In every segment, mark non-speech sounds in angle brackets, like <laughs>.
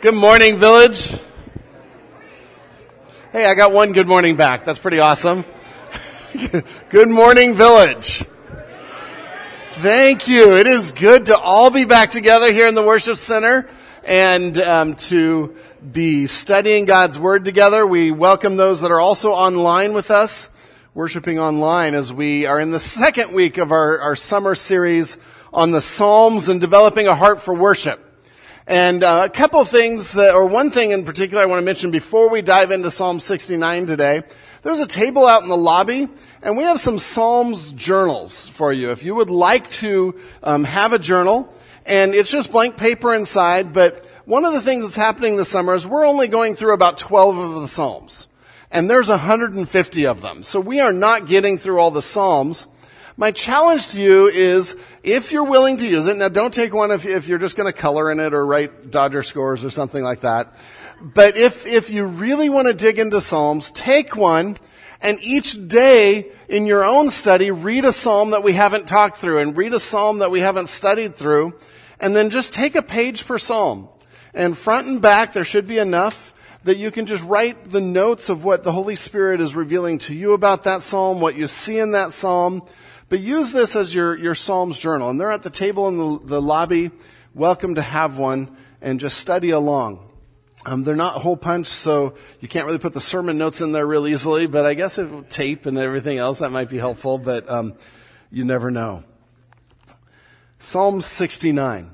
Good morning, village. Hey, I got one good morning back. That's pretty awesome. <laughs> good morning, village. Thank you. It is good to all be back together here in the worship center and um, to be studying God's Word together. We welcome those that are also online with us, worshiping online as we are in the second week of our, our summer series on the Psalms and developing a heart for worship. And uh, a couple things that, or one thing in particular I want to mention before we dive into Psalm 69 today. There's a table out in the lobby, and we have some Psalms journals for you. If you would like to um, have a journal, and it's just blank paper inside, but one of the things that's happening this summer is we're only going through about 12 of the Psalms. And there's 150 of them. So we are not getting through all the Psalms. My challenge to you is if you're willing to use it, now don't take one if, if you're just going to color in it or write Dodger scores or something like that. But if, if you really want to dig into Psalms, take one and each day in your own study, read a Psalm that we haven't talked through and read a Psalm that we haven't studied through and then just take a page per Psalm. And front and back, there should be enough that you can just write the notes of what the Holy Spirit is revealing to you about that Psalm, what you see in that Psalm, but use this as your, your Psalms journal. And they're at the table in the, the lobby. Welcome to have one and just study along. Um, they're not hole punch, so you can't really put the sermon notes in there real easily, but I guess it, tape and everything else, that might be helpful, but um, you never know. Psalm 69.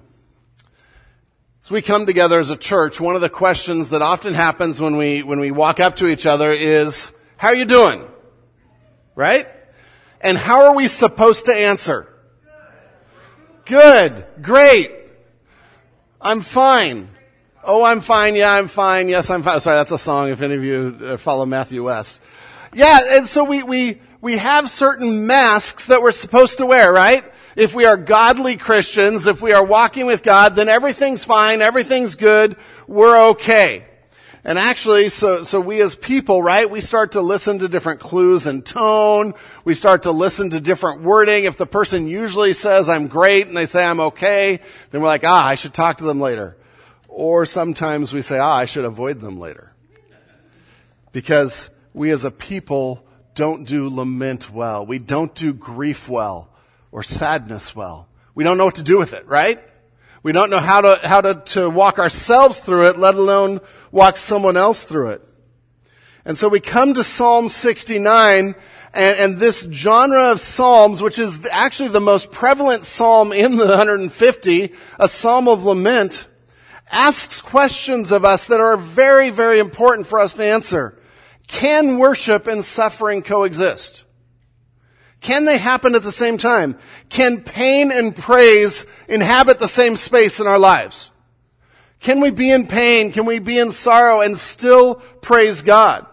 As we come together as a church, one of the questions that often happens when we, when we walk up to each other is, how are you doing? Right? And how are we supposed to answer? Good. Great. I'm fine. Oh, I'm fine. Yeah, I'm fine. Yes, I'm fine. Sorry, that's a song if any of you uh, follow Matthew West. Yeah, and so we, we, we have certain masks that we're supposed to wear, right? If we are godly Christians, if we are walking with God, then everything's fine, everything's good, we're okay. And actually, so, so we as people, right, we start to listen to different clues and tone. We start to listen to different wording. If the person usually says, I'm great, and they say, I'm okay, then we're like, ah, I should talk to them later. Or sometimes we say, ah, I should avoid them later. Because we as a people don't do lament well. We don't do grief well or sadness well. We don't know what to do with it, right? We don't know how to, how to, to walk ourselves through it, let alone walk someone else through it. And so we come to Psalm 69 and, and, this genre of Psalms, which is actually the most prevalent Psalm in the 150, a Psalm of lament, asks questions of us that are very, very important for us to answer. Can worship and suffering coexist? Can they happen at the same time? Can pain and praise inhabit the same space in our lives? Can we be in pain? Can we be in sorrow and still praise God?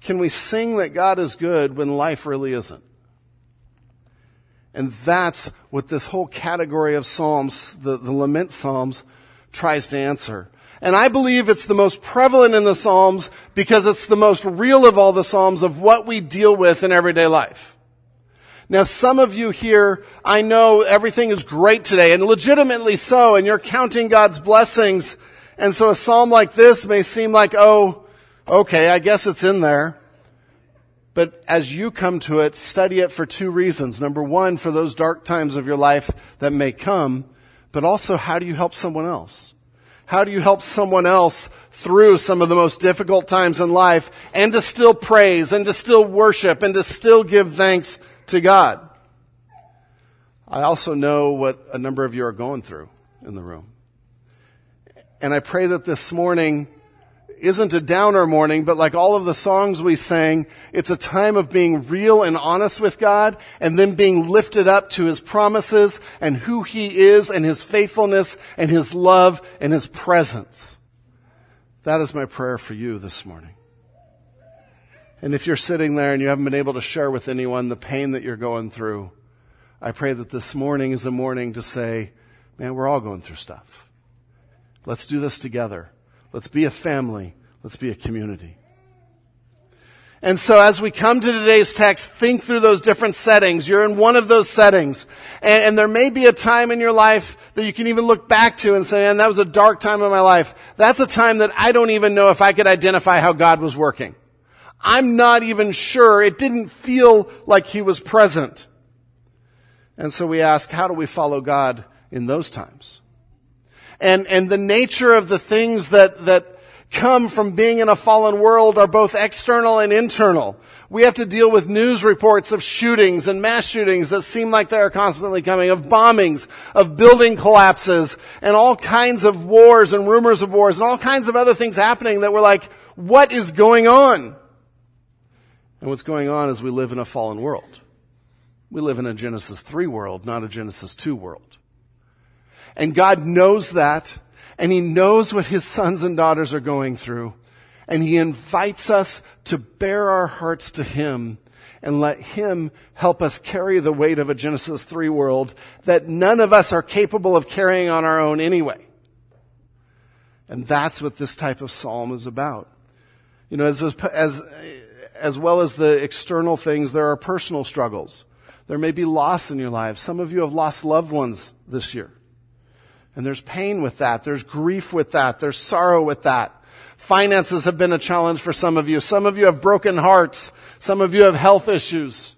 Can we sing that God is good when life really isn't? And that's what this whole category of Psalms, the, the lament Psalms, tries to answer. And I believe it's the most prevalent in the Psalms because it's the most real of all the Psalms of what we deal with in everyday life. Now, some of you here, I know everything is great today and legitimately so, and you're counting God's blessings. And so a psalm like this may seem like, oh, okay, I guess it's in there. But as you come to it, study it for two reasons. Number one, for those dark times of your life that may come, but also how do you help someone else? How do you help someone else through some of the most difficult times in life and to still praise and to still worship and to still give thanks to God. I also know what a number of you are going through in the room. And I pray that this morning isn't a downer morning, but like all of the songs we sang, it's a time of being real and honest with God and then being lifted up to His promises and who He is and His faithfulness and His love and His presence. That is my prayer for you this morning. And if you're sitting there and you haven't been able to share with anyone the pain that you're going through, I pray that this morning is a morning to say, man, we're all going through stuff. Let's do this together. Let's be a family. Let's be a community. And so as we come to today's text, think through those different settings. You're in one of those settings. And, and, there may be a time in your life that you can even look back to and say, man, that was a dark time in my life. That's a time that I don't even know if I could identify how God was working. I'm not even sure. It didn't feel like He was present. And so we ask, how do we follow God in those times? And, and the nature of the things that, that come from being in a fallen world are both external and internal. We have to deal with news reports of shootings and mass shootings that seem like they are constantly coming, of bombings, of building collapses, and all kinds of wars and rumors of wars and all kinds of other things happening that we're like, what is going on? And what's going on is we live in a fallen world. We live in a Genesis 3 world, not a Genesis 2 world. And God knows that and he knows what his sons and daughters are going through. And he invites us to bare our hearts to him and let him help us carry the weight of a Genesis 3 world that none of us are capable of carrying on our own anyway. And that's what this type of psalm is about. You know, as, as, as well as the external things, there are personal struggles. There may be loss in your life. Some of you have lost loved ones this year. And there's pain with that. There's grief with that. There's sorrow with that. Finances have been a challenge for some of you. Some of you have broken hearts. Some of you have health issues.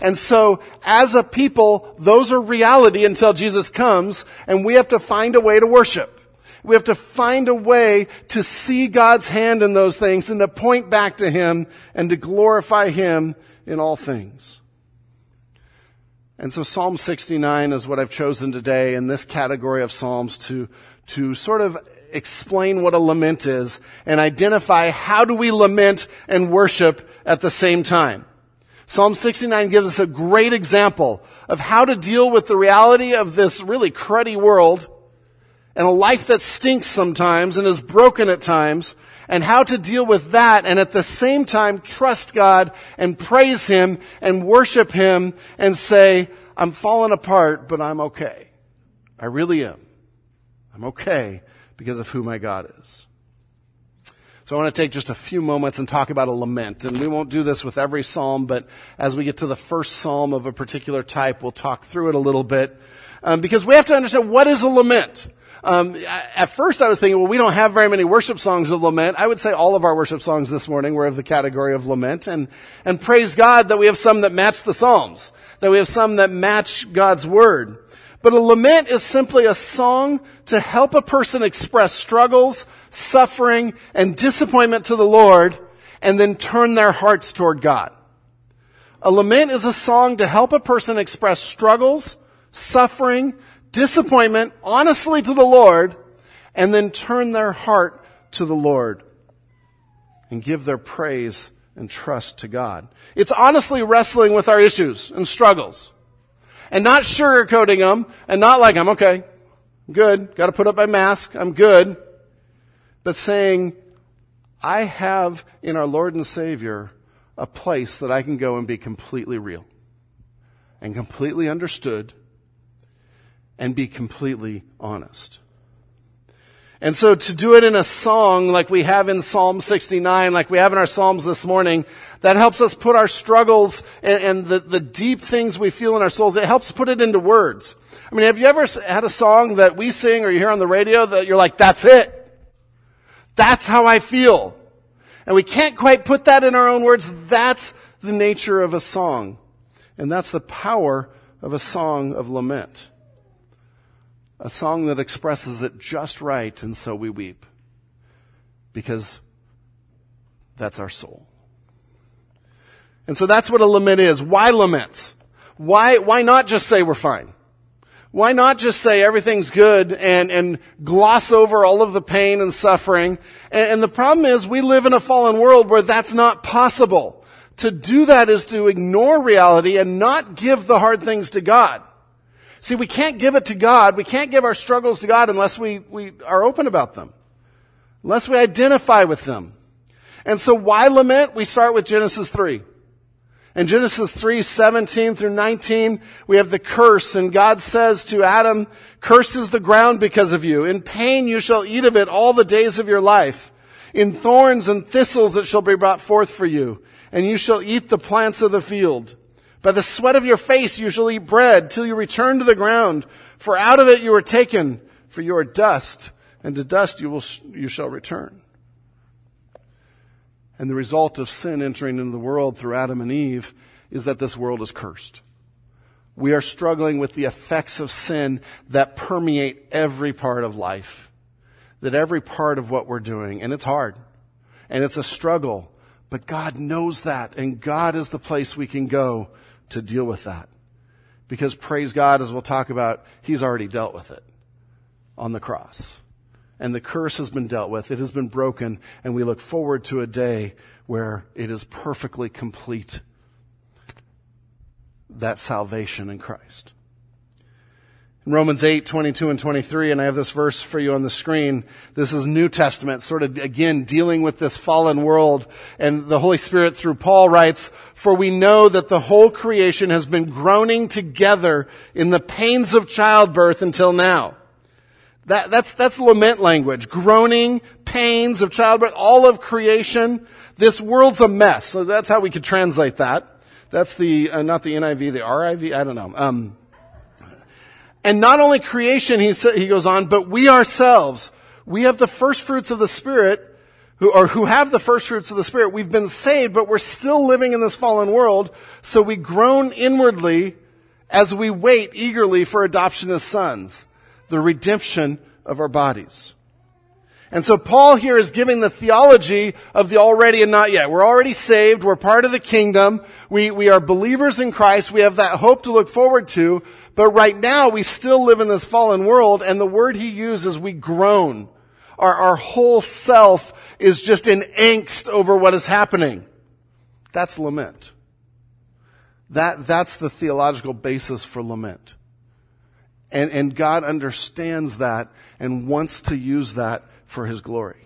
And so, as a people, those are reality until Jesus comes, and we have to find a way to worship. We have to find a way to see God's hand in those things and to point back to Him and to glorify Him in all things. And so Psalm 69 is what I've chosen today in this category of Psalms to, to sort of explain what a lament is and identify how do we lament and worship at the same time. Psalm 69 gives us a great example of how to deal with the reality of this really cruddy world and a life that stinks sometimes and is broken at times and how to deal with that and at the same time trust God and praise Him and worship Him and say, I'm falling apart, but I'm okay. I really am. I'm okay because of who my God is. So I want to take just a few moments and talk about a lament. And we won't do this with every psalm, but as we get to the first psalm of a particular type, we'll talk through it a little bit. Um, because we have to understand what is a lament. Um, at first I was thinking, well, we don't have very many worship songs of lament. I would say all of our worship songs this morning were of the category of lament and, and praise God that we have some that match the Psalms, that we have some that match God's Word. But a lament is simply a song to help a person express struggles, suffering, and disappointment to the Lord and then turn their hearts toward God. A lament is a song to help a person express struggles, suffering, disappointment honestly to the Lord and then turn their heart to the Lord and give their praise and trust to God. It's honestly wrestling with our issues and struggles and not sugarcoating them and not like, I'm okay. I'm good. Got to put up my mask. I'm good. But saying, I have in our Lord and Savior a place that I can go and be completely real and completely understood and be completely honest. And so to do it in a song like we have in Psalm 69, like we have in our Psalms this morning, that helps us put our struggles and, and, the, the deep things we feel in our souls, it helps put it into words. I mean, have you ever had a song that we sing or you hear on the radio that you're like, that's it? That's how I feel. And we can't quite put that in our own words. That's the nature of a song. And that's the power of a song of lament a song that expresses it just right, and so we weep. Because that's our soul. And so that's what a lament is. Why lament? Why, why not just say we're fine? Why not just say everything's good and, and gloss over all of the pain and suffering? And, and the problem is we live in a fallen world where that's not possible. To do that is to ignore reality and not give the hard things to God. See, we can't give it to God. We can't give our struggles to God unless we, we are open about them. Unless we identify with them. And so why lament? We start with Genesis 3. In Genesis 3, 17 through 19, we have the curse, and God says to Adam, curses the ground because of you. In pain you shall eat of it all the days of your life. In thorns and thistles it shall be brought forth for you. and you shall eat the plants of the field. By the sweat of your face you shall eat bread till you return to the ground, for out of it you were taken, for you are dust, and to dust you will, you shall return. And the result of sin entering into the world through Adam and Eve is that this world is cursed. We are struggling with the effects of sin that permeate every part of life, that every part of what we're doing, and it's hard, and it's a struggle, but God knows that, and God is the place we can go to deal with that. Because praise God, as we'll talk about, He's already dealt with it on the cross. And the curse has been dealt with. It has been broken, and we look forward to a day where it is perfectly complete that salvation in Christ. In Romans 8, 22 and 23, and I have this verse for you on the screen. This is New Testament, sort of again dealing with this fallen world. And the Holy Spirit through Paul writes, For we know that the whole creation has been groaning together in the pains of childbirth until now. That, that's, that's lament language. Groaning, pains of childbirth, all of creation. This world's a mess. So that's how we could translate that. That's the, uh, not the NIV, the RIV, I don't know. Um, and not only creation, he, sa- he goes on, but we ourselves, we have the first fruits of the Spirit, who, or who have the first fruits of the Spirit. We've been saved, but we're still living in this fallen world, so we groan inwardly as we wait eagerly for adoption as sons, the redemption of our bodies. And so Paul here is giving the theology of the already and not yet. We're already saved. We're part of the kingdom. We, we are believers in Christ. We have that hope to look forward to. But right now we still live in this fallen world and the word he uses, we groan. Our, our whole self is just in angst over what is happening. That's lament. That, that's the theological basis for lament. And, and God understands that and wants to use that for his glory.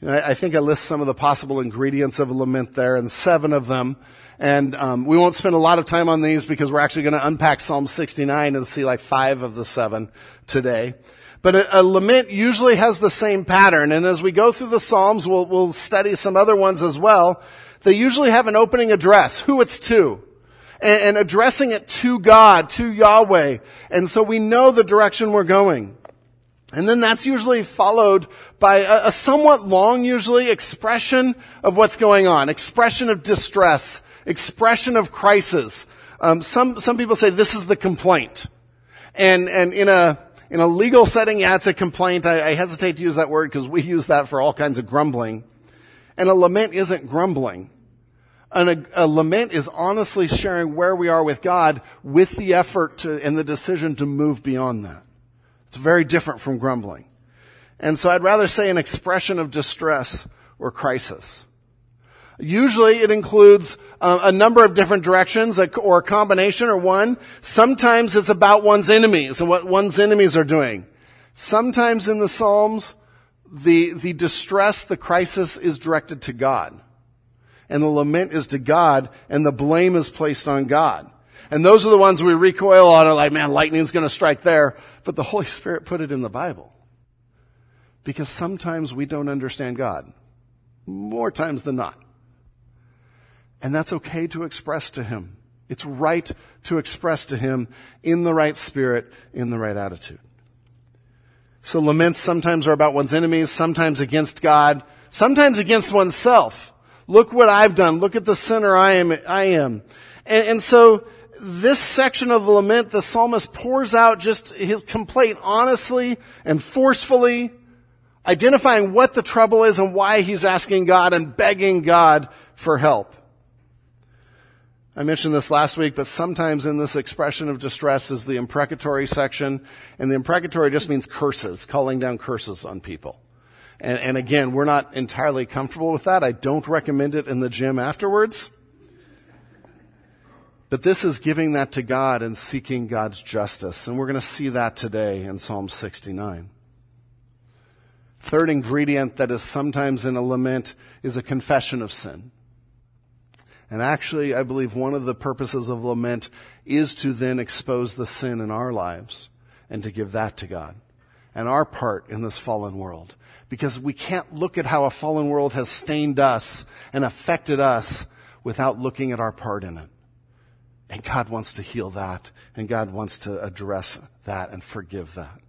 You know, I, I, think I list some of the possible ingredients of lament there, and seven of them. And um, we won't spend a lot of time on these because we're actually going to unpack Psalm 69 and see like five of the seven today. But a, a, lament usually has the same pattern, and as we go through the Psalms, we'll, we'll study some other ones as well. They usually have an opening address, who it's to, and, and addressing it to God, to Yahweh. And so we know the direction we're going. And then that's usually followed by a, a, somewhat long, usually, expression of what's going on. Expression of distress. Expression of crisis. Um, some, some people say this is the complaint. And, and in a, in a legal setting, yeah, it's a complaint. I, I hesitate to use that word because we use that for all kinds of grumbling. And a lament isn't grumbling. A, a, lament is honestly sharing where we are with God with the effort to, and the decision to move beyond that. It's very different from grumbling. And so I'd rather say an expression of distress or crisis. Usually it includes uh, a number of different directions or a combination or one. Sometimes it's about one's enemies and what one's enemies are doing. Sometimes in the Psalms, the, the distress, the crisis is directed to God. And the lament is to God and the blame is placed on God. And those are the ones we recoil on, like, man, lightning's gonna strike there. But the Holy Spirit put it in the Bible. Because sometimes we don't understand God. More times than not. And that's okay to express to Him. It's right to express to Him in the right spirit, in the right attitude. So laments sometimes are about one's enemies, sometimes against God, sometimes against oneself. Look what I've done. Look at the sinner I am. I am. And, and so this section of the lament, the psalmist pours out just his complaint honestly and forcefully, identifying what the trouble is and why he's asking God and begging God for help. I mentioned this last week, but sometimes in this expression of distress is the imprecatory section, and the imprecatory just means curses, calling down curses on people. And, and again, we're not entirely comfortable with that. I don't recommend it in the gym afterwards. But this is giving that to God and seeking God's justice. And we're going to see that today in Psalm 69. Third ingredient that is sometimes in a lament is a confession of sin. And actually, I believe one of the purposes of lament is to then expose the sin in our lives and to give that to God and our part in this fallen world. Because we can't look at how a fallen world has stained us and affected us without looking at our part in it. And God wants to heal that, and God wants to address that and forgive that.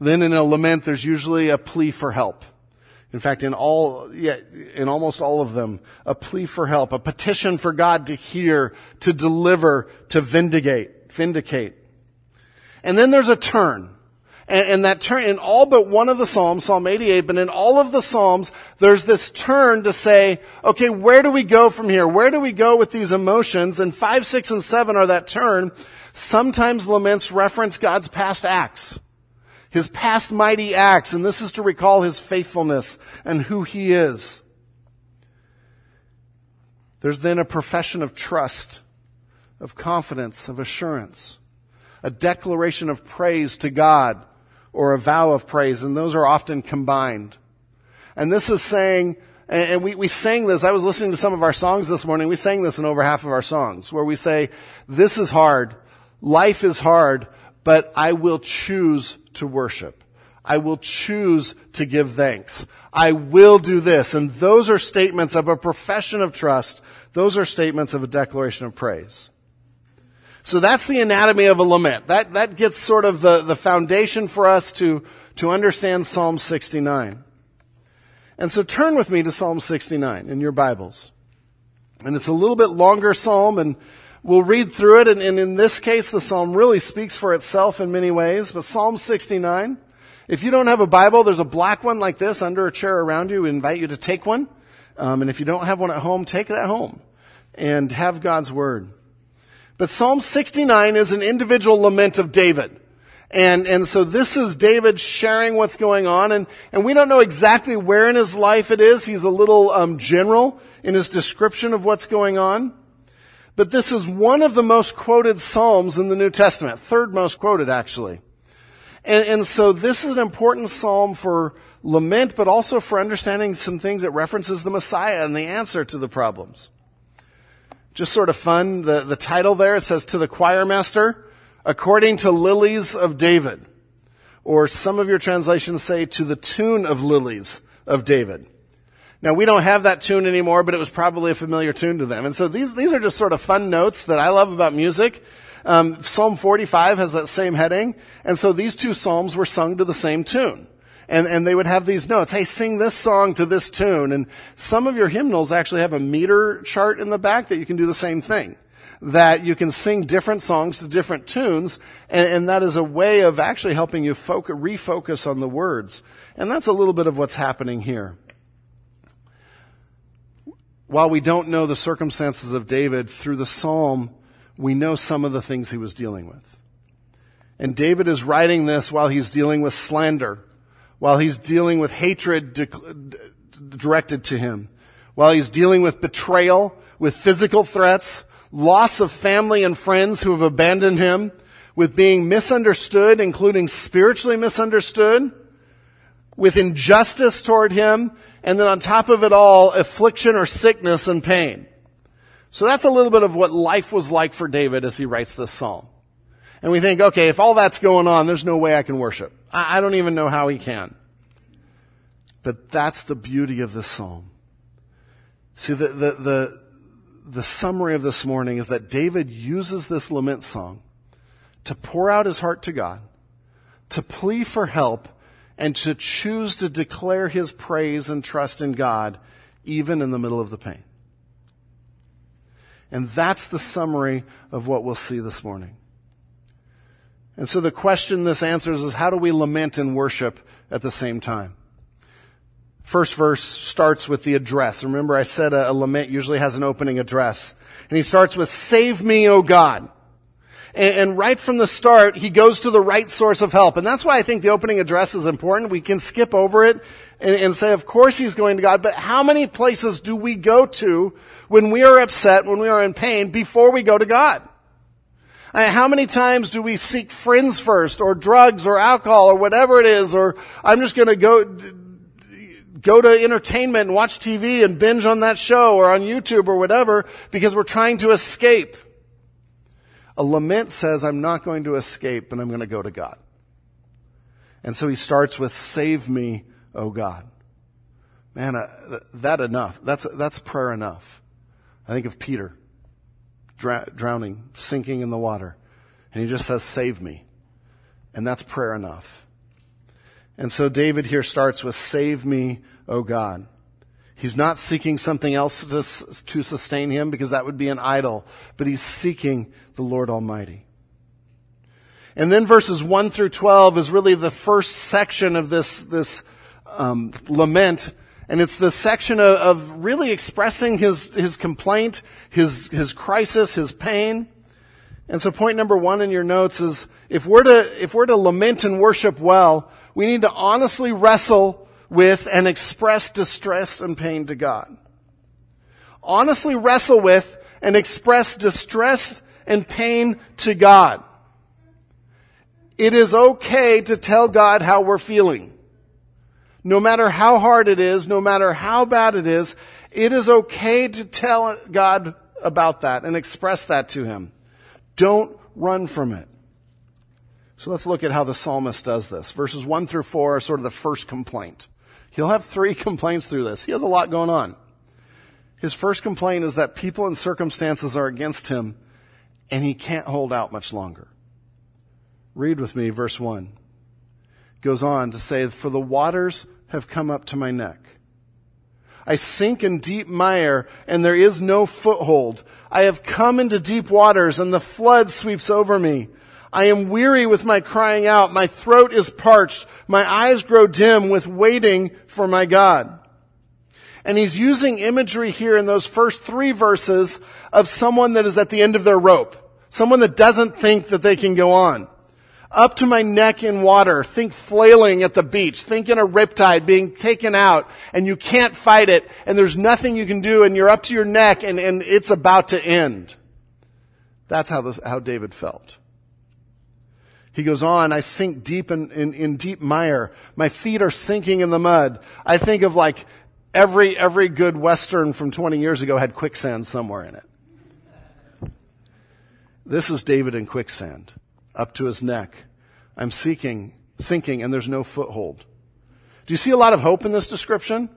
Then in a lament, there's usually a plea for help. In fact, in all, yeah, in almost all of them, a plea for help, a petition for God to hear, to deliver, to vindicate, vindicate. And then there's a turn. And, and, that turn, in all but one of the Psalms, Psalm 88, but in all of the Psalms, there's this turn to say, okay, where do we go from here? Where do we go with these emotions? And 5, 6, and 7 are that turn. Sometimes laments reference God's past acts his past mighty acts, and this is to recall his faithfulness and who he is. There's then a profession of trust, of confidence, of assurance, a declaration of praise to God, or a vow of praise, and those are often combined. And this is saying, and we, we sang this, I was listening to some of our songs this morning, we sang this in over half of our songs, where we say, this is hard, life is hard, but I will choose to worship. I will choose to give thanks. I will do this. And those are statements of a profession of trust. Those are statements of a declaration of praise. So that's the anatomy of a lament. That, that gets sort of the, the foundation for us to, to understand Psalm 69. And so turn with me to Psalm 69 in your Bibles. And it's a little bit longer psalm and We'll read through it, and, and, in this case, the psalm really speaks for itself in many ways. But Psalm 69, if you don't have a Bible, there's a black one like this under a chair around you. We invite you to take one. Um, and if you don't have one at home, take that home and have God's Word. But Psalm 69 is an individual lament of David. And, and so this is David sharing what's going on, and, and we don't know exactly where in his life it is. He's a little um, general in his description of what's going on. But this is one of the most quoted Psalms in the New Testament, third most quoted actually. And, and, so this is an important Psalm for lament, but also for understanding some things that references the Messiah and the answer to the problems. Just sort of fun, the, the title there, it says, to the choir master, according to lilies of David. Or some of your translations say, to the tune of lilies of David. Now we don't have that tune anymore, but it was probably a familiar tune to them. And so these, these are just sort of fun notes that I love about music. Um, Psalm 45 has that same heading. And so these two Psalms were sung to the same tune. And, and they would have these notes. Hey, sing this song to this tune. And some of your hymnals actually have a meter chart in the back that you can do the same thing. That you can sing different songs to different tunes. And, and that is a way of actually helping you focus, refocus on the words. And that's a little bit of what's happening here while we don't know the circumstances of David, through the psalm, we know some of the things he was dealing with. And David is writing this while he's dealing with slander, while he's dealing with hatred de- directed to him, while he's dealing with betrayal, with physical threats, loss of family and friends who have abandoned him, with being misunderstood, including spiritually misunderstood, with injustice toward him, and then on top of it all, affliction or sickness and pain. So that's a little bit of what life was like for David as he writes this psalm. And we think, okay, if all that's going on, there's no way I can worship. I, I don't even know how he can. But that's the beauty of this psalm. See, the, the, the, the summary of this morning is that David uses this lament song to pour out his heart to God, to plea for help, and to choose to declare his praise and trust in God even in the middle of the pain. And that's the summary of what we'll see this morning. And so the question this answers is how do we lament and worship at the same time? First verse starts with the address. Remember I said a, a lament usually has an opening address. And he starts with, Save me, O God. And, and, right from the start, he goes to the right source of help. And that's why I think the opening address is important. We can skip over it and, and say, of course he's going to God, but how many places do we go to when we are upset, when we are in pain, before we go to God? Uh, how many times do we seek friends first, or drugs, or alcohol, or whatever it is, or I'm just going to go go to entertainment and watch TV and binge on that show, or on YouTube, or whatever, because we're trying to escape. A lament says, I'm not going to escape, but I'm going to go to God. And so he starts with, save me, O God. Man, uh, that enough. That's, that's prayer enough. I think of Peter drowning, sinking in the water. And he just says, save me. And that's prayer enough. And so David here starts with, save me, O God. He's not seeking something else to, to sustain him because that would be an idol, but he's seeking the Lord Almighty. And then verses 1 through 12 is really the first section of this, this um, lament. And it's the section of, of really expressing his, his complaint, his, his crisis, his pain. And so point number one in your notes is if we're to, if we're to lament and worship well, we need to honestly wrestle with and express distress and pain to God. Honestly wrestle with and express distress and pain to God. It is okay to tell God how we're feeling. No matter how hard it is, no matter how bad it is, it is okay to tell God about that and express that to Him. Don't run from it. So let's look at how the psalmist does this. Verses 1 through 4 are sort of the first complaint. He'll have three <laughs> complaints through this. He has a lot going on. His first complaint is that people and circumstances are against him and he can't hold out much longer. Read with me verse 1. Goes on to say, For the waters have come up to my neck. I sink in deep mire, and there is no foothold. I have come into deep waters, and the flood sweeps over me. I am weary with my crying out. My throat is parched. My eyes grow dim with waiting for my God. And he's using imagery here in those first three verses of someone that is at the end of their rope. Someone that doesn't think that they can go on up to my neck in water. Think flailing at the beach. Think in a riptide being taken out and you can't fight it and there's nothing you can do and you're up to your neck and, and it's about to end. That's how this, how David felt. He goes on, I sink deep in, in, in deep mire. My feet are sinking in the mud. I think of like every, every good Western from 20 years ago had quicksand somewhere in it. This is David in quicksand up to his neck. I'm seeking, sinking, and there's no foothold. Do you see a lot of hope in this description?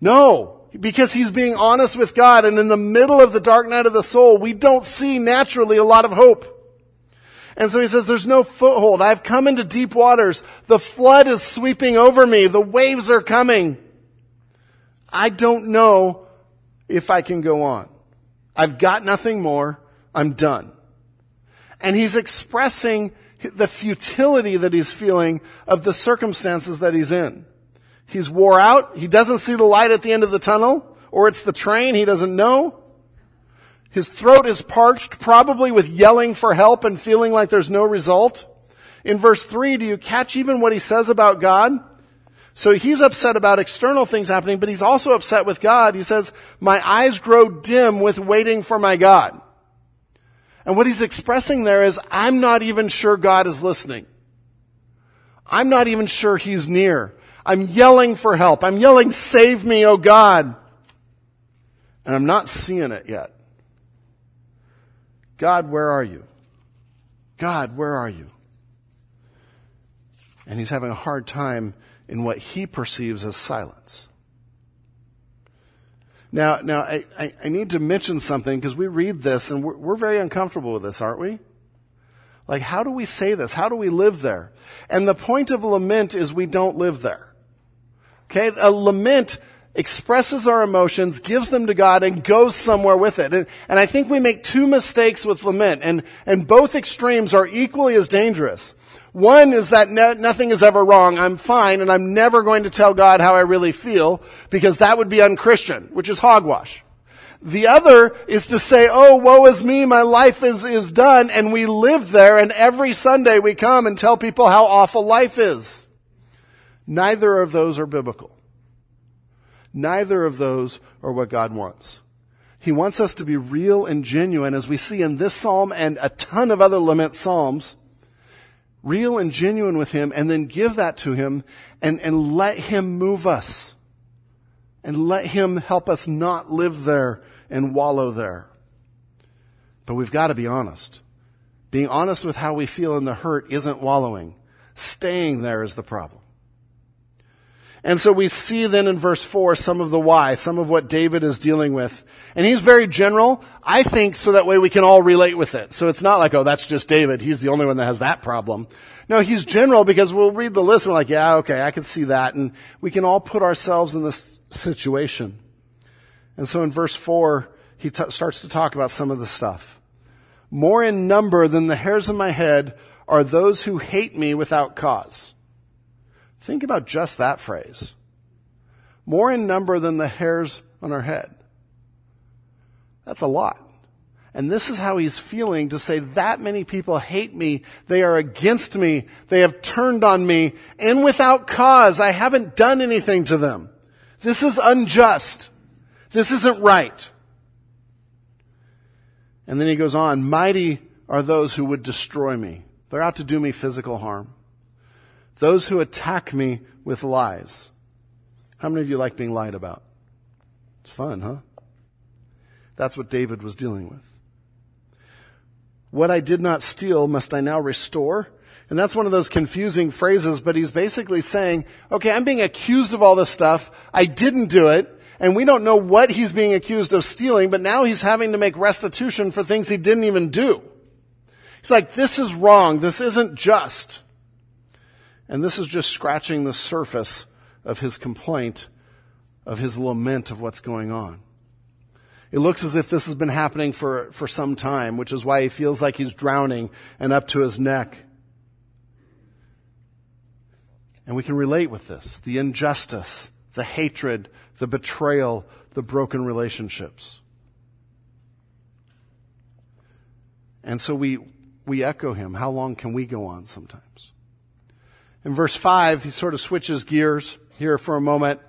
No, because he's being honest with God, and in the middle of the dark night of the soul, we don't see naturally a lot of hope. And so he says, there's no foothold. I've come into deep waters. The flood is sweeping over me. The waves are coming. I don't know if I can go on. I've got nothing more. I'm done. And he's expressing the futility that he's feeling of the circumstances that he's in. He's wore out. He doesn't see the light at the end of the tunnel, or it's the train. He doesn't know. His throat is parched, probably with yelling for help and feeling like there's no result. In verse 3, do you catch even what he says about God? So he's upset about external things happening, but he's also upset with God. He says, my eyes grow dim with waiting for my God. And what he's expressing there is, I'm not even sure God is listening. I'm not even sure he's near. I'm yelling for help. I'm yelling, save me, oh God. And I'm not seeing it yet. God, where are you? God, where are you? And he's having a hard time in what he perceives as silence. Now, now I, I, I need to mention something because we read this and we're, we're very uncomfortable with this, aren't we? Like, how do we say this? How do we live there? And the point of lament is we don't live there. Okay? A lament expresses our emotions, gives them to God, and goes somewhere with it. And, and I think we make two mistakes with lament, and, and both extremes are equally as dangerous. One is that no, nothing is ever wrong. I'm fine and I'm never going to tell God how I really feel because that would be unchristian, which is hogwash. The other is to say, oh, woe is me, my life is, is done, and we live there, and every Sunday we come and tell people how awful life is. Neither of those are biblical. Neither of those are what God wants. He wants us to be real and genuine, as we see in this psalm and a ton of other lament psalms real and genuine with Him, and then give that to Him and, and let Him move us. And let Him help us not live there and wallow there. But we've got to be honest. Being honest with how we feel in the hurt isn't wallowing. Staying there is the problem. And so we see then in verse 4 some of the why, some of what David is dealing with. And he's very general, I think, so that way we can all relate with it. So it's not like, oh, that's just David. He's the only one that has that problem. No, he's general because we'll read the list and we're like, yeah, okay, I can see that. And we can all put ourselves in this situation. And so in verse 4, he t- starts to talk about some of the stuff. More in number than the hairs of my head are those who hate me without cause. Think about just that phrase. More in number than the hairs on our head. That's a lot. And this is how he's feeling to say that many people hate me. They are against me. They have turned on me and without cause. I haven't done anything to them. This is unjust. This isn't right. And then he goes on, mighty are those who would destroy me. They're out to do me physical harm. Those who attack me with lies. How many of you like being lied about? It's fun, huh? That's what David was dealing with. What I did not steal, must I now restore? And that's one of those confusing phrases, but he's basically saying, okay, I'm being accused of all this stuff. I didn't do it. And we don't know what he's being accused of stealing, but now he's having to make restitution for things he didn't even do. He's like, this is wrong. This isn't just. And this is just scratching the surface of his complaint, of his lament of what's going on. It looks as if this has been happening for, for some time, which is why he feels like he's drowning and up to his neck. And we can relate with this. The injustice, the hatred, the betrayal, the broken relationships. And so we, we echo him. How long can we go on sometimes? In verse 5, he sort of switches gears here for a moment,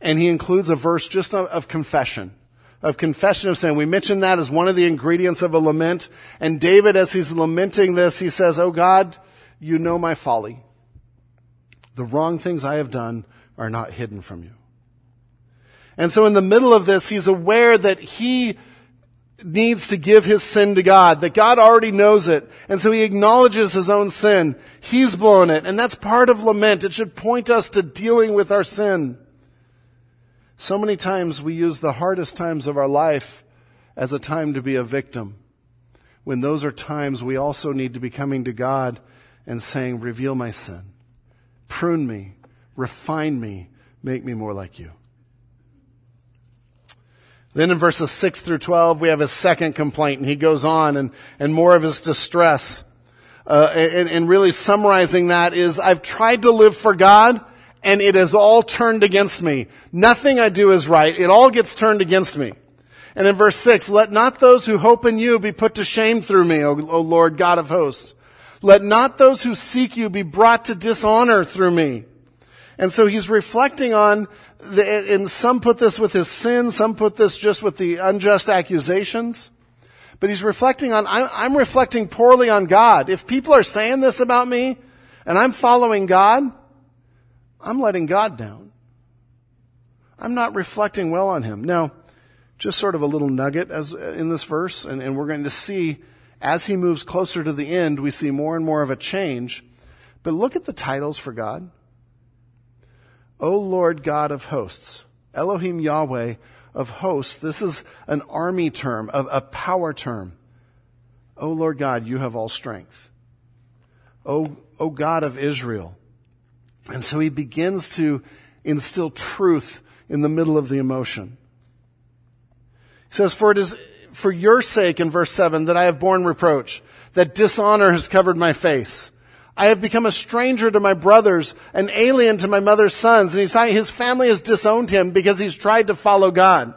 and he includes a verse just of, of confession. Of confession of sin. We mentioned that as one of the ingredients of a lament. And David, as he's lamenting this, he says, Oh God, you know my folly. The wrong things I have done are not hidden from you. And so in the middle of this, he's aware that he needs to give his sin to God, that God already knows it. And so he acknowledges his own sin. He's blown it. And that's part of lament. It should point us to dealing with our sin. So many times we use the hardest times of our life as a time to be a victim. When those are times we also need to be coming to God and saying, reveal my sin. Prune me. Refine me. Make me more like you. Then in verses 6 through 12, we have his second complaint, and he goes on and, and more of his distress. Uh, and, and really summarizing that is, I've tried to live for God, and it has all turned against me. Nothing I do is right. It all gets turned against me. And in verse 6, let not those who hope in you be put to shame through me, O, o Lord God of hosts. Let not those who seek you be brought to dishonor through me. And so he's reflecting on and some put this with his sin, some put this just with the unjust accusations. But he's reflecting on, I'm, I'm reflecting poorly on God. If people are saying this about me and I'm following God, I'm letting God down. I'm not reflecting well on him. Now, just sort of a little nugget as in this verse, and, and we're going to see as he moves closer to the end, we see more and more of a change. But look at the titles for God. O Lord God of hosts, Elohim Yahweh of hosts. This is an army term, a, a power term. O Lord God, you have all strength. O, o God of Israel. And so he begins to instill truth in the middle of the emotion. He says, For it is for your sake, in verse 7, that I have borne reproach, that dishonor has covered my face. I have become a stranger to my brothers, an alien to my mother's sons. And his family has disowned him because he's tried to follow God.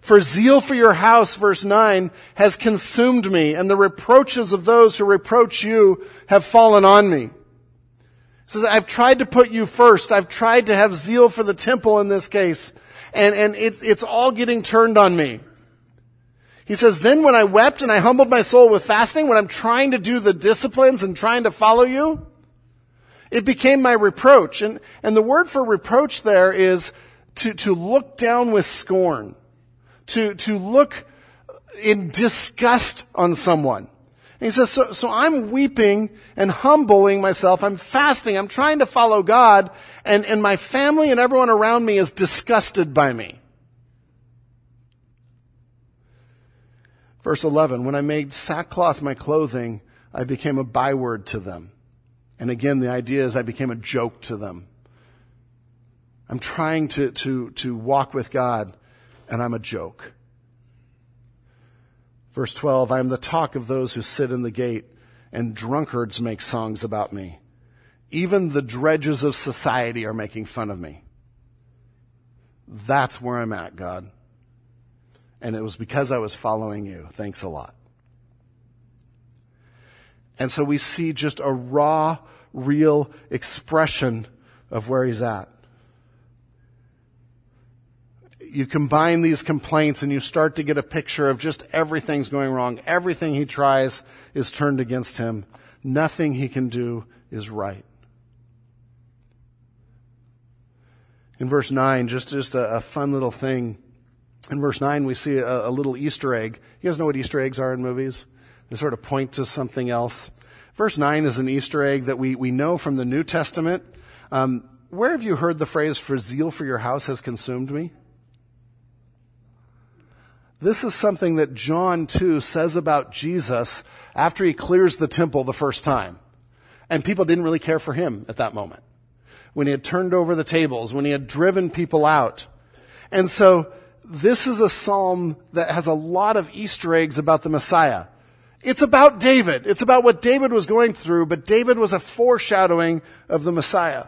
For zeal for your house, verse 9, has consumed me, and the reproaches of those who reproach you have fallen on me. Says, I've tried to put you first. I've tried to have zeal for the temple in this case, and, and it's, it's all getting turned on me. He says, then when I wept and I humbled my soul with fasting, when I'm trying to do the disciplines and trying to follow you, it became my reproach. And, and the word for reproach there is to, to look down with scorn, to, to look in disgust on someone. And he says, so, so I'm weeping and humbling myself. I'm fasting. I'm trying to follow God. And, and my family and everyone around me is disgusted by me. Verse 11, when I made sackcloth my clothing, I became a byword to them. And again, the idea is I became a joke to them. I'm trying to, to, to walk with God, and I'm a joke. Verse 12, I am the talk of those who sit in the gate, and drunkards make songs about me. Even the dredges of society are making fun of me. That's where I'm at, God and it was because I was following you. Thanks a lot. And so we see just a raw, real expression of where he's at. You combine these complaints and you start to get a picture of just everything's going wrong. Everything he tries is turned against him. Nothing he can do is right. In verse 9, just, just a, a fun little thing in verse 9, we see a, a, little Easter egg. You guys know what Easter eggs are in movies? They sort of point to something else. Verse 9 is an Easter egg that we, we know from the New Testament. Um, where have you heard the phrase, for zeal for your house has consumed me? This is something that John 2 says about Jesus after he clears the temple the first time. And people didn't really care for him at that moment. When he had turned over the tables, when he had driven people out. And so, this is a psalm that has a lot of Easter eggs about the Messiah. It's about David. It's about what David was going through, but David was a foreshadowing of the Messiah.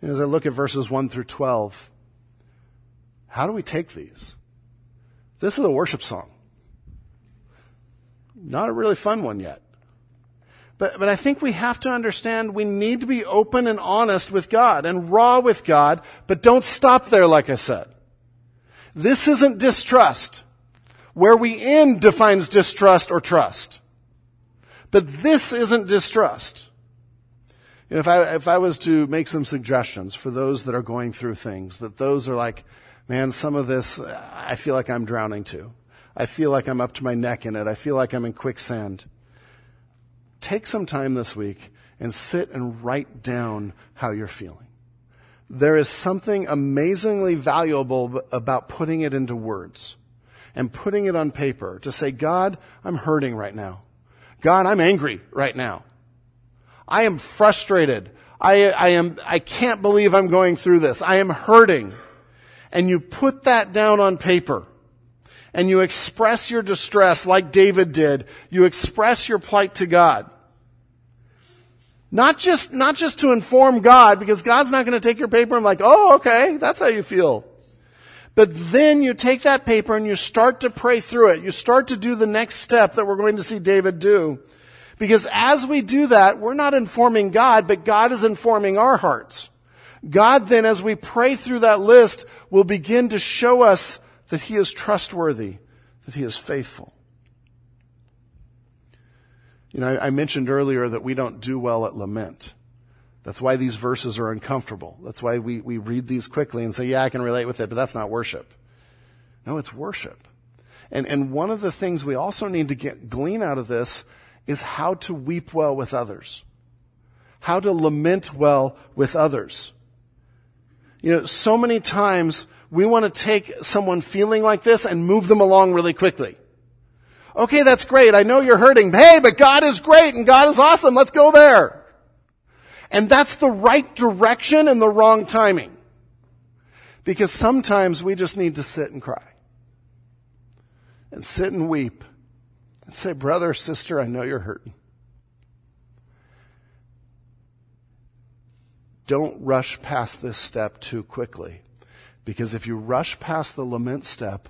And as I look at verses 1 through 12, how do we take these? This is a worship song. Not a really fun one yet. But, but I think we have to understand we need to be open and honest with God and raw with God, but don't stop there, like I said. This isn't distrust. Where we end defines distrust or trust. But this isn't distrust. You know, if I, if I was to make some suggestions for those that are going through things, that those are like, man, some of this, I feel like I'm drowning too. I feel like I'm up to my neck in it. I feel like I'm in quicksand take some time this week and sit and write down how you're feeling. There is something amazingly valuable about putting it into words and putting it on paper to say, God, I'm hurting right now. God, I'm angry right now. I am frustrated. I, I am, I can't believe I'm going through this. I am hurting. And you put that down on paper and you express your distress like David did. You express your plight to God. Not just, not just to inform God, because God's not going to take your paper and like, oh, okay, that's how you feel. But then you take that paper and you start to pray through it. You start to do the next step that we're going to see David do. Because as we do that, we're not informing God, but God is informing our hearts. God then, as we pray through that list, will begin to show us that He is trustworthy, that He is faithful. You know, I, mentioned earlier that we don't do well at lament. That's why these verses are uncomfortable. That's why we, we read these quickly and say, yeah, I can relate with it, but that's not worship. No, it's worship. And, and one of the things we also need to get, glean out of this is how to weep well with others. How to lament well with others. You know, so many times we want to take someone feeling like this and move them along really quickly. Okay, that's great. I know you're hurting. Hey, but God is great and God is awesome. Let's go there. And that's the right direction and the wrong timing. Because sometimes we just need to sit and cry. And sit and weep. And say, brother, sister, I know you're hurting. Don't rush past this step too quickly. Because if you rush past the lament step,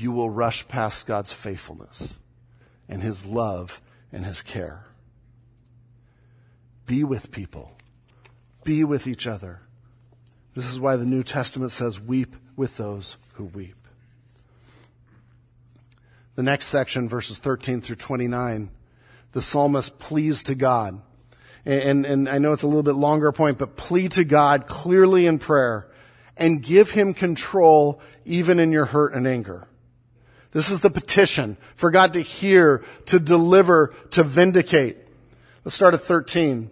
you will rush past God's faithfulness and His love and His care. Be with people. Be with each other. This is why the New Testament says, weep with those who weep. The next section, verses 13 through 29, the psalmist pleads to God. And, and, and I know it's a little bit longer point, but plead to God clearly in prayer and give him control even in your hurt and anger. This is the petition for God to hear, to deliver, to vindicate. Let's start at 13.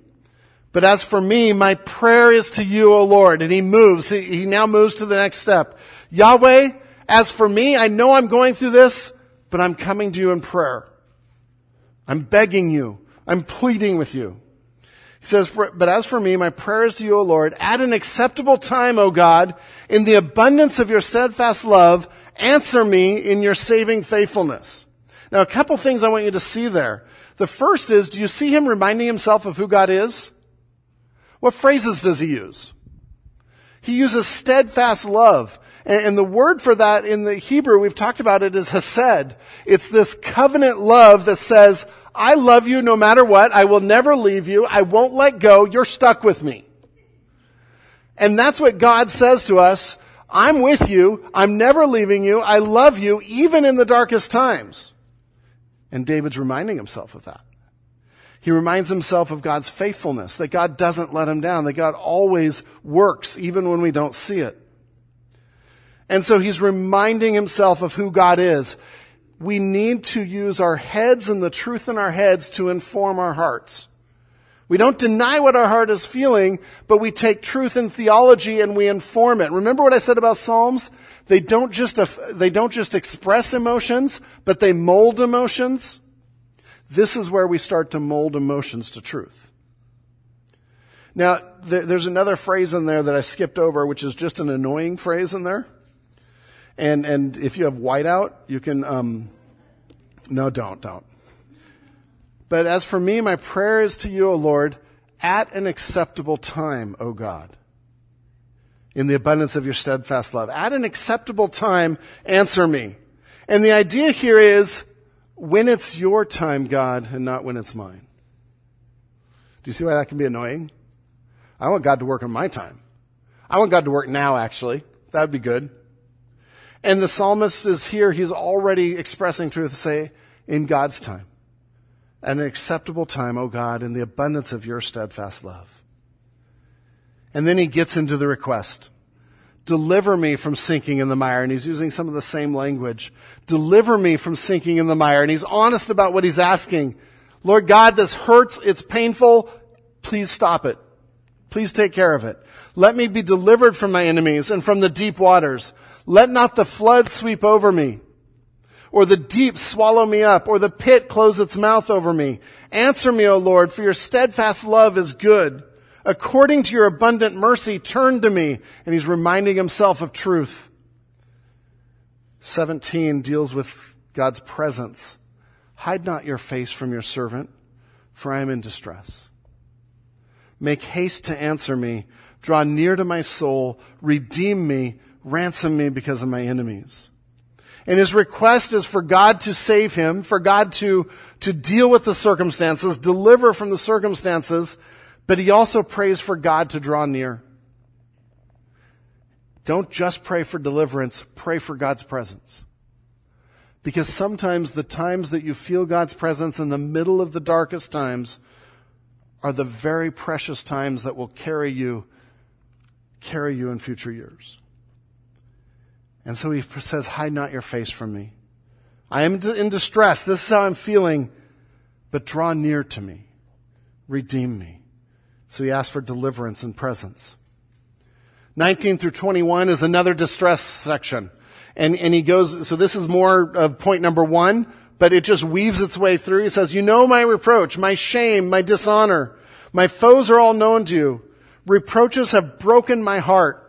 But as for me, my prayer is to you, O Lord. And he moves. He, now moves to the next step. Yahweh, as for me, I know I'm going through this, but I'm coming to you in prayer. I'm begging you. I'm pleading with you. He says, but as for me, my prayer is to you, O Lord, at an acceptable time, O God, in the abundance of your steadfast love, answer me in your saving faithfulness. Now, a couple things I want you to see there. The first is, do you see him reminding himself of who God is? What phrases does he use? He uses steadfast love. And, the word for that in the Hebrew, we've talked about it, is hesed. It's this covenant love that says, I love you no matter what. I will never leave you. I won't let go. You're stuck with me. And that's what God says to us. I'm with you. I'm never leaving you. I love you even in the darkest times. And David's reminding himself of that. He reminds himself of God's faithfulness, that God doesn't let him down, that God always works even when we don't see it. And so he's reminding himself of who God is. We need to use our heads and the truth in our heads to inform our hearts. We don't deny what our heart is feeling, but we take truth in theology and we inform it. Remember what I said about Psalms? They don't just, they don't just express emotions, but they mold emotions. This is where we start to mold emotions to truth. Now, there, there's another phrase in there that I skipped over, which is just an annoying phrase in there. And, and if you have whiteout, you can, um, no, don't, don't. But as for me, my prayer is to you, O Lord, at an acceptable time, O God, in the abundance of your steadfast love. At an acceptable time, answer me. And the idea here is when it's your time, God, and not when it's mine. Do you see why that can be annoying? I want God to work on my time. I want God to work now, actually. That would be good. And the psalmist is here, he's already expressing truth, to say, in God's time. At an acceptable time, O God, in the abundance of your steadfast love. And then he gets into the request. Deliver me from sinking in the mire. And he's using some of the same language. Deliver me from sinking in the mire. And he's honest about what he's asking. Lord God, this hurts. It's painful. Please stop it. Please take care of it. Let me be delivered from my enemies and from the deep waters. Let not the flood sweep over me, or the deep swallow me up, or the pit close its mouth over me. Answer me, O Lord, for your steadfast love is good. According to your abundant mercy, turn to me. And he's reminding himself of truth. 17 deals with God's presence. Hide not your face from your servant, for I am in distress. Make haste to answer me. Draw near to my soul. Redeem me ransom me because of my enemies. And his request is for God to save him, for God to, to deal with the circumstances, deliver from the circumstances, but he also prays for God to draw near. Don't just pray for deliverance, pray for God's presence. Because sometimes the times that you feel God's presence in the middle of the darkest times are the very precious times that will carry you, carry you in future years. And so he says, Hide not your face from me. I am in distress. This is how I'm feeling. But draw near to me. Redeem me. So he asks for deliverance and presence. 19 through 21 is another distress section. And, and he goes, so this is more of point number one, but it just weaves its way through. He says, You know my reproach, my shame, my dishonor. My foes are all known to you. Reproaches have broken my heart.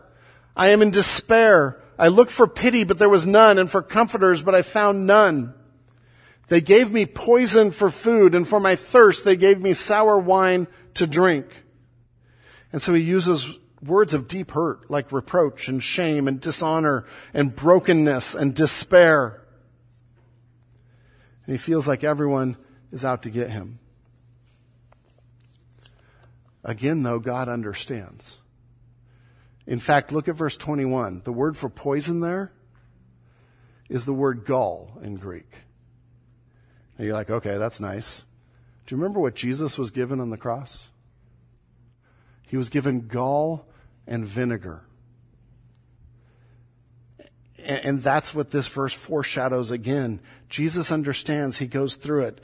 I am in despair. I looked for pity, but there was none, and for comforters, but I found none. They gave me poison for food, and for my thirst, they gave me sour wine to drink. And so he uses words of deep hurt, like reproach and shame and dishonor and brokenness and despair. And he feels like everyone is out to get him. Again, though, God understands. In fact, look at verse 21. The word for poison there is the word gall in Greek. And you're like, okay, that's nice. Do you remember what Jesus was given on the cross? He was given gall and vinegar. And, that's what this verse foreshadows again. Jesus understands. He goes through it.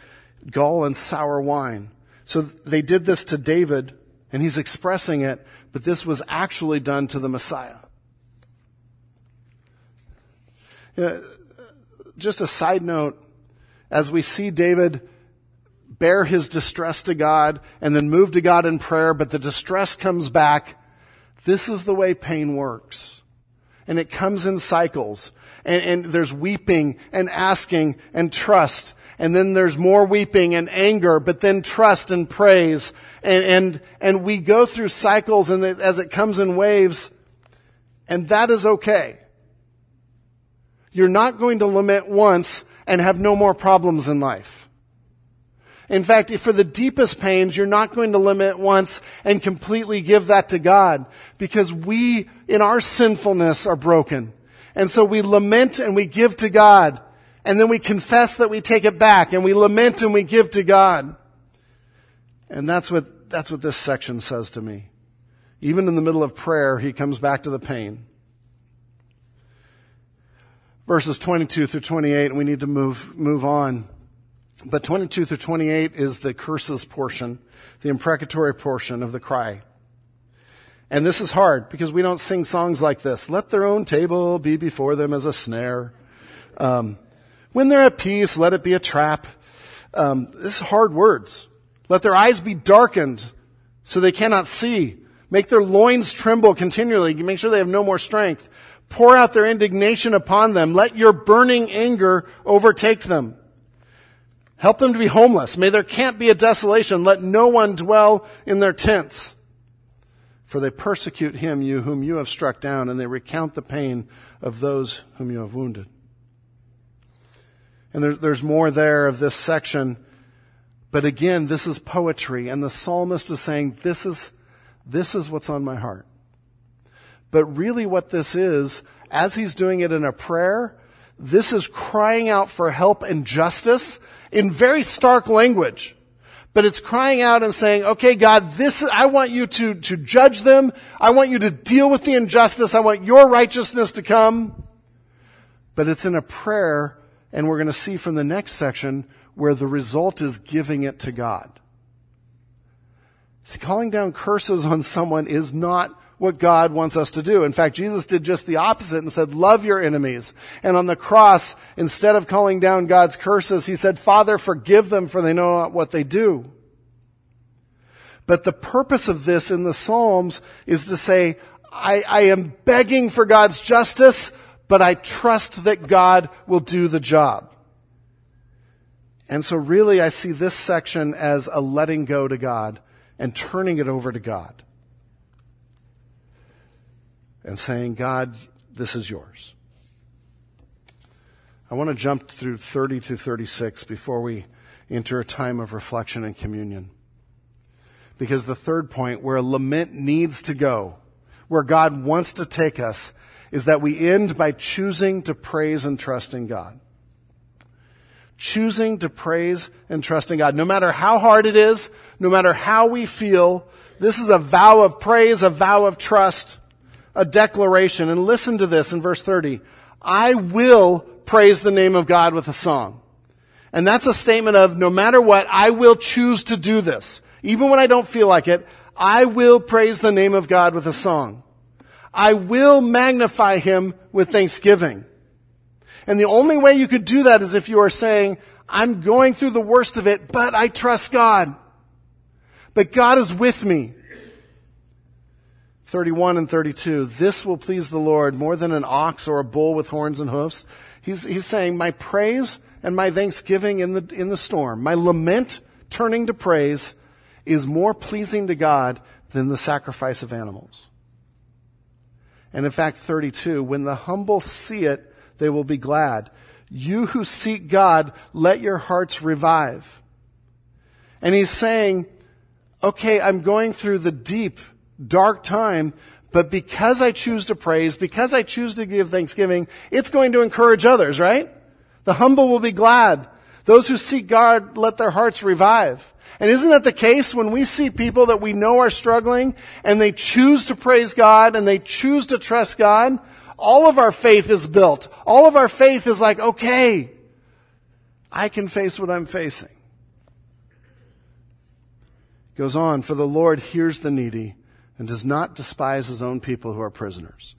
Gall and sour wine. So they did this to David, and he's expressing it, but this was actually done to the Messiah. You know, just a side note, as we see David bear his distress to God and then move to God in prayer, but the distress comes back, this is the way pain works. And it comes in cycles. And, and, there's weeping and asking and trust. And then there's more weeping and anger, but then trust and praise. And, and, and we go through cycles and as it comes in waves. And that is okay. You're not going to lament once and have no more problems in life. In fact, for the deepest pains, you're not going to lament once and completely give that to God because we, in our sinfulness, are broken. And so we lament and we give to God. And then we confess that we take it back and we lament and we give to God. And that's what, that's what this section says to me. Even in the middle of prayer, he comes back to the pain verses 22 through 28, and we need to move, move on. But 22 through 28 is the curses portion, the imprecatory portion of the cry. And this is hard because we don't sing songs like this. Let their own table be before them as a snare. Um, when they're at peace, let it be a trap. Um, this is hard words. Let their eyes be darkened so they cannot see. Make their loins tremble continually. Make sure they have no more strength. Pour out their indignation upon them. Let your burning anger overtake them. Help them to be homeless. May their camp be a desolation. Let no one dwell in their tents. For they persecute him, you whom you have struck down, and they recount the pain of those whom you have wounded. And there, there's more there of this section. But again, this is poetry, and the psalmist is saying, this is, this is what's on my heart. But really what this is, as he's doing it in a prayer, this is crying out for help and justice in very stark language. But it's crying out and saying, okay, God, this, I want you to, to judge them. I want you to deal with the injustice. I want your righteousness to come. But it's in a prayer, and we're going to see from the next section where the result is giving it to God. See, calling down curses on someone is not what God wants us to do. In fact, Jesus did just the opposite and said, love your enemies. And on the cross, instead of calling down God's curses, he said, Father, forgive them for they know not what they do. But the purpose of this in the Psalms is to say, I, I am begging for God's justice, but I trust that God will do the job. And so really I see this section as a letting go to God and turning it over to God and saying, God, this is yours. I want to jump through 30 to 36 before we enter a time of reflection and communion. Because the third point, where lament needs to go, where God wants to take us, is that we end by choosing to praise and trust in God. Choosing to praise and trust in God. No matter how hard it is, no matter how we feel, this is a vow of praise, a vow of trust a declaration. And listen to this in verse 30. I will praise the name of God with a song. And that's a statement of no matter what, I will choose to do this. Even when I don't feel like it, I will praise the name of God with a song. I will magnify him with thanksgiving. And the only way you could do that is if you are saying, I'm going through the worst of it, but I trust God. But God is with me. 31 and 32. This will please the Lord more than an ox or a bull with horns and hoofs. He's, he's saying, my praise and my thanksgiving in the, in the storm, my lament turning to praise is more pleasing to God than the sacrifice of animals. And in fact, 32, when the humble see it, they will be glad. You who seek God, let your hearts revive. And he's saying, okay, I'm going through the deep dark time, but because I choose to praise, because I choose to give thanksgiving, it's going to encourage others, right? The humble will be glad. Those who seek God, let their hearts revive. And isn't that the case when we see people that we know are struggling and they choose to praise God and they choose to trust God? all of our faith is built. All of our faith is like, okay, I can face what I'm facing. Goes on, for the Lord hears the needy and does not despise his own people who are prisoners.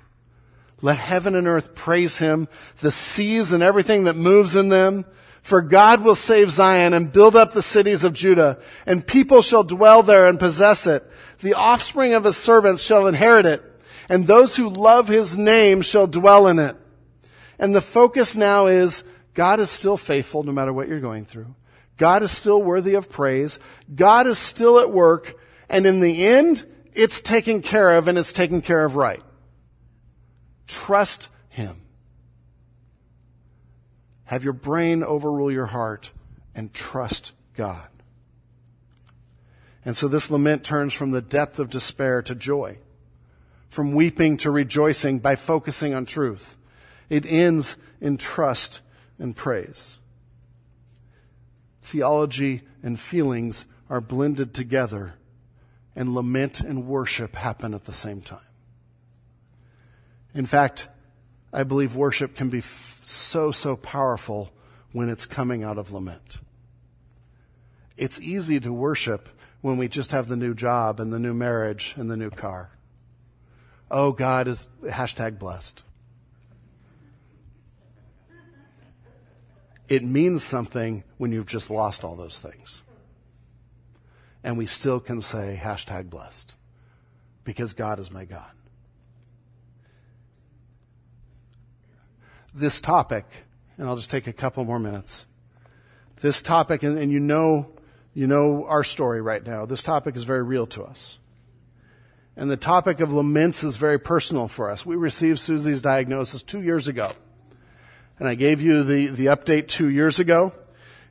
Let heaven and earth praise him, the seas and everything that moves in them. For God will save Zion and build up the cities of Judah, and people shall dwell there and possess it. The offspring of his servants shall inherit it, and those who love his name shall dwell in it. And the focus now is God is still faithful no matter what you're going through. God is still worthy of praise. God is still at work. And in the end, it's taken care of and it's taken care of right. Trust Him. Have your brain overrule your heart and trust God. And so this lament turns from the depth of despair to joy, from weeping to rejoicing by focusing on truth. It ends in trust and praise. Theology and feelings are blended together, and lament and worship happen at the same time. In fact, I believe worship can be f- so, so powerful when it's coming out of lament. It's easy to worship when we just have the new job and the new marriage and the new car. Oh, God is hashtag blessed. It means something when you've just lost all those things. And we still can say hashtag blessed because God is my God. This topic, and I'll just take a couple more minutes. This topic, and, and you know, you know our story right now. This topic is very real to us. And the topic of laments is very personal for us. We received Susie's diagnosis two years ago. And I gave you the, the update two years ago,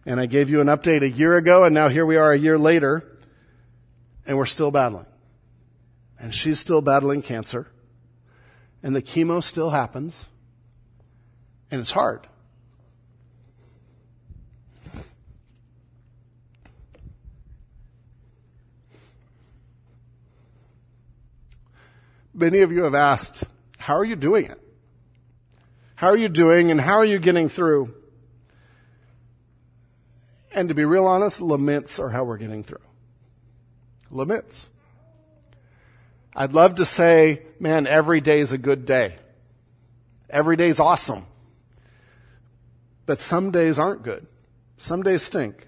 and I gave you an update a year ago, and now here we are a year later, and we're still battling. And she's still battling cancer, and the chemo still happens, and it's hard. Many of you have asked, how are you doing it? How are you doing and how are you getting through? And to be real honest, laments are how we're getting through. Laments. I'd love to say, man, every day's a good day. Every day's awesome. But some days aren't good. Some days stink.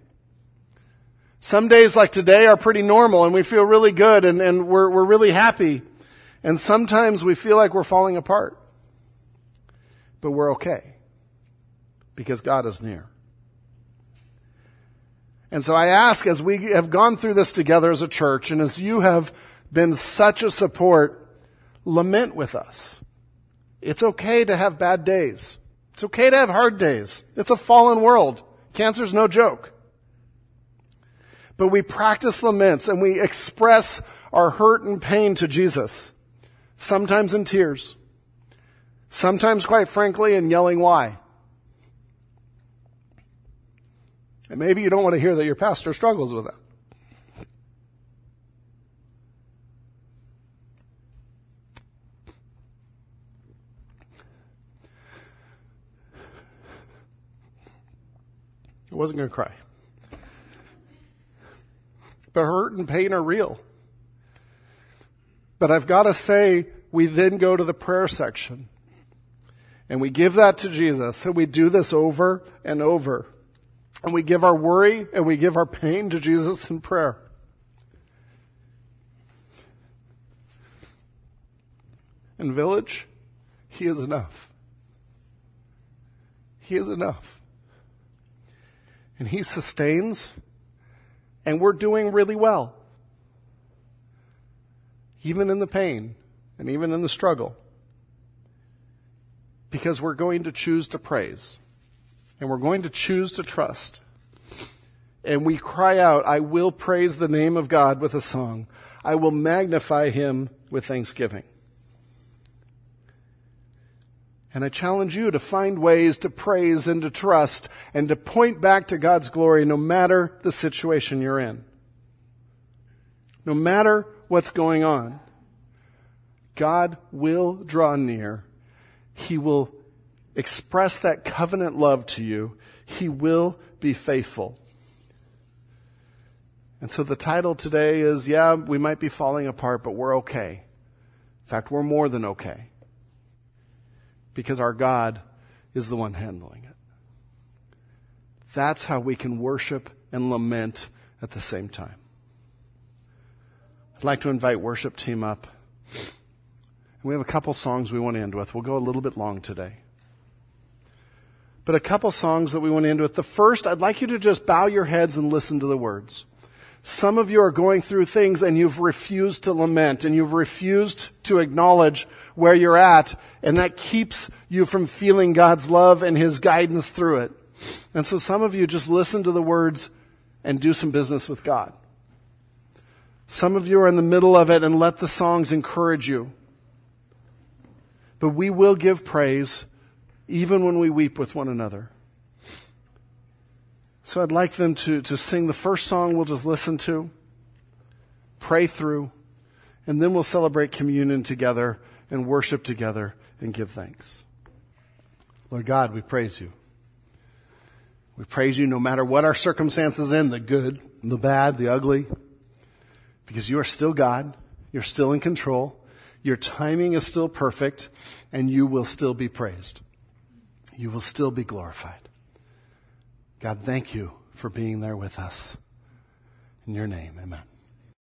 Some days like today are pretty normal and we feel really good and, and we're, we're really happy. And sometimes we feel like we're falling apart but we're okay because God is near. And so I ask as we have gone through this together as a church and as you have been such a support, lament with us. It's okay to have bad days. It's okay to have hard days. It's a fallen world. Cancer's no joke. But we practice laments and we express our hurt and pain to Jesus. Sometimes in tears. Sometimes, quite frankly, in yelling why. And maybe you don't want to hear that your pastor struggles with that. I wasn't going to cry. But hurt and pain are real. But I've got to say, we then go to the prayer section. And we give that to Jesus. And we do this over and over. And we give our worry and we give our pain to Jesus in prayer. In village, He is enough. He is enough. And He sustains, and we're doing really well. Even in the pain and even in the struggle because we're going to choose to praise and we're going to choose to trust. And we cry out, I will praise the name of God with a song. I will magnify him with thanksgiving. And I challenge you to find ways to praise and to trust and to point back to God's glory no matter the situation you're in. No matter what's going on, God will draw near He will express that covenant love to you. He will be faithful. And so the title today is, yeah, we might be falling apart, but we're okay. In fact, we're more than okay. Because our God is the one handling it. That's how we can worship and lament at the same time. I'd like to invite worship team up. And we have a couple songs we want to end with. We'll go a little bit long today. But a couple songs that we want to end with. The first, I'd like you to just bow your heads and listen to the words. Some of you are going through things and you've refused to lament and you've refused to acknowledge where you're at and that keeps you from feeling God's love and His guidance through it. And so some of you just listen to the words and do some business with God. Some of you are in the middle of it and let the songs encourage you. But we will give praise even when we weep with one another. So I'd like them to, to sing the first song we'll just listen to, pray through, and then we'll celebrate communion together and worship together and give thanks. Lord God, we praise you. We praise you no matter what our circumstances in, the good, the bad, the ugly, because you are still God. You're still in control. Your timing is still perfect and you will still be praised. You will still be glorified. God, thank you for being there with us. In your name, amen.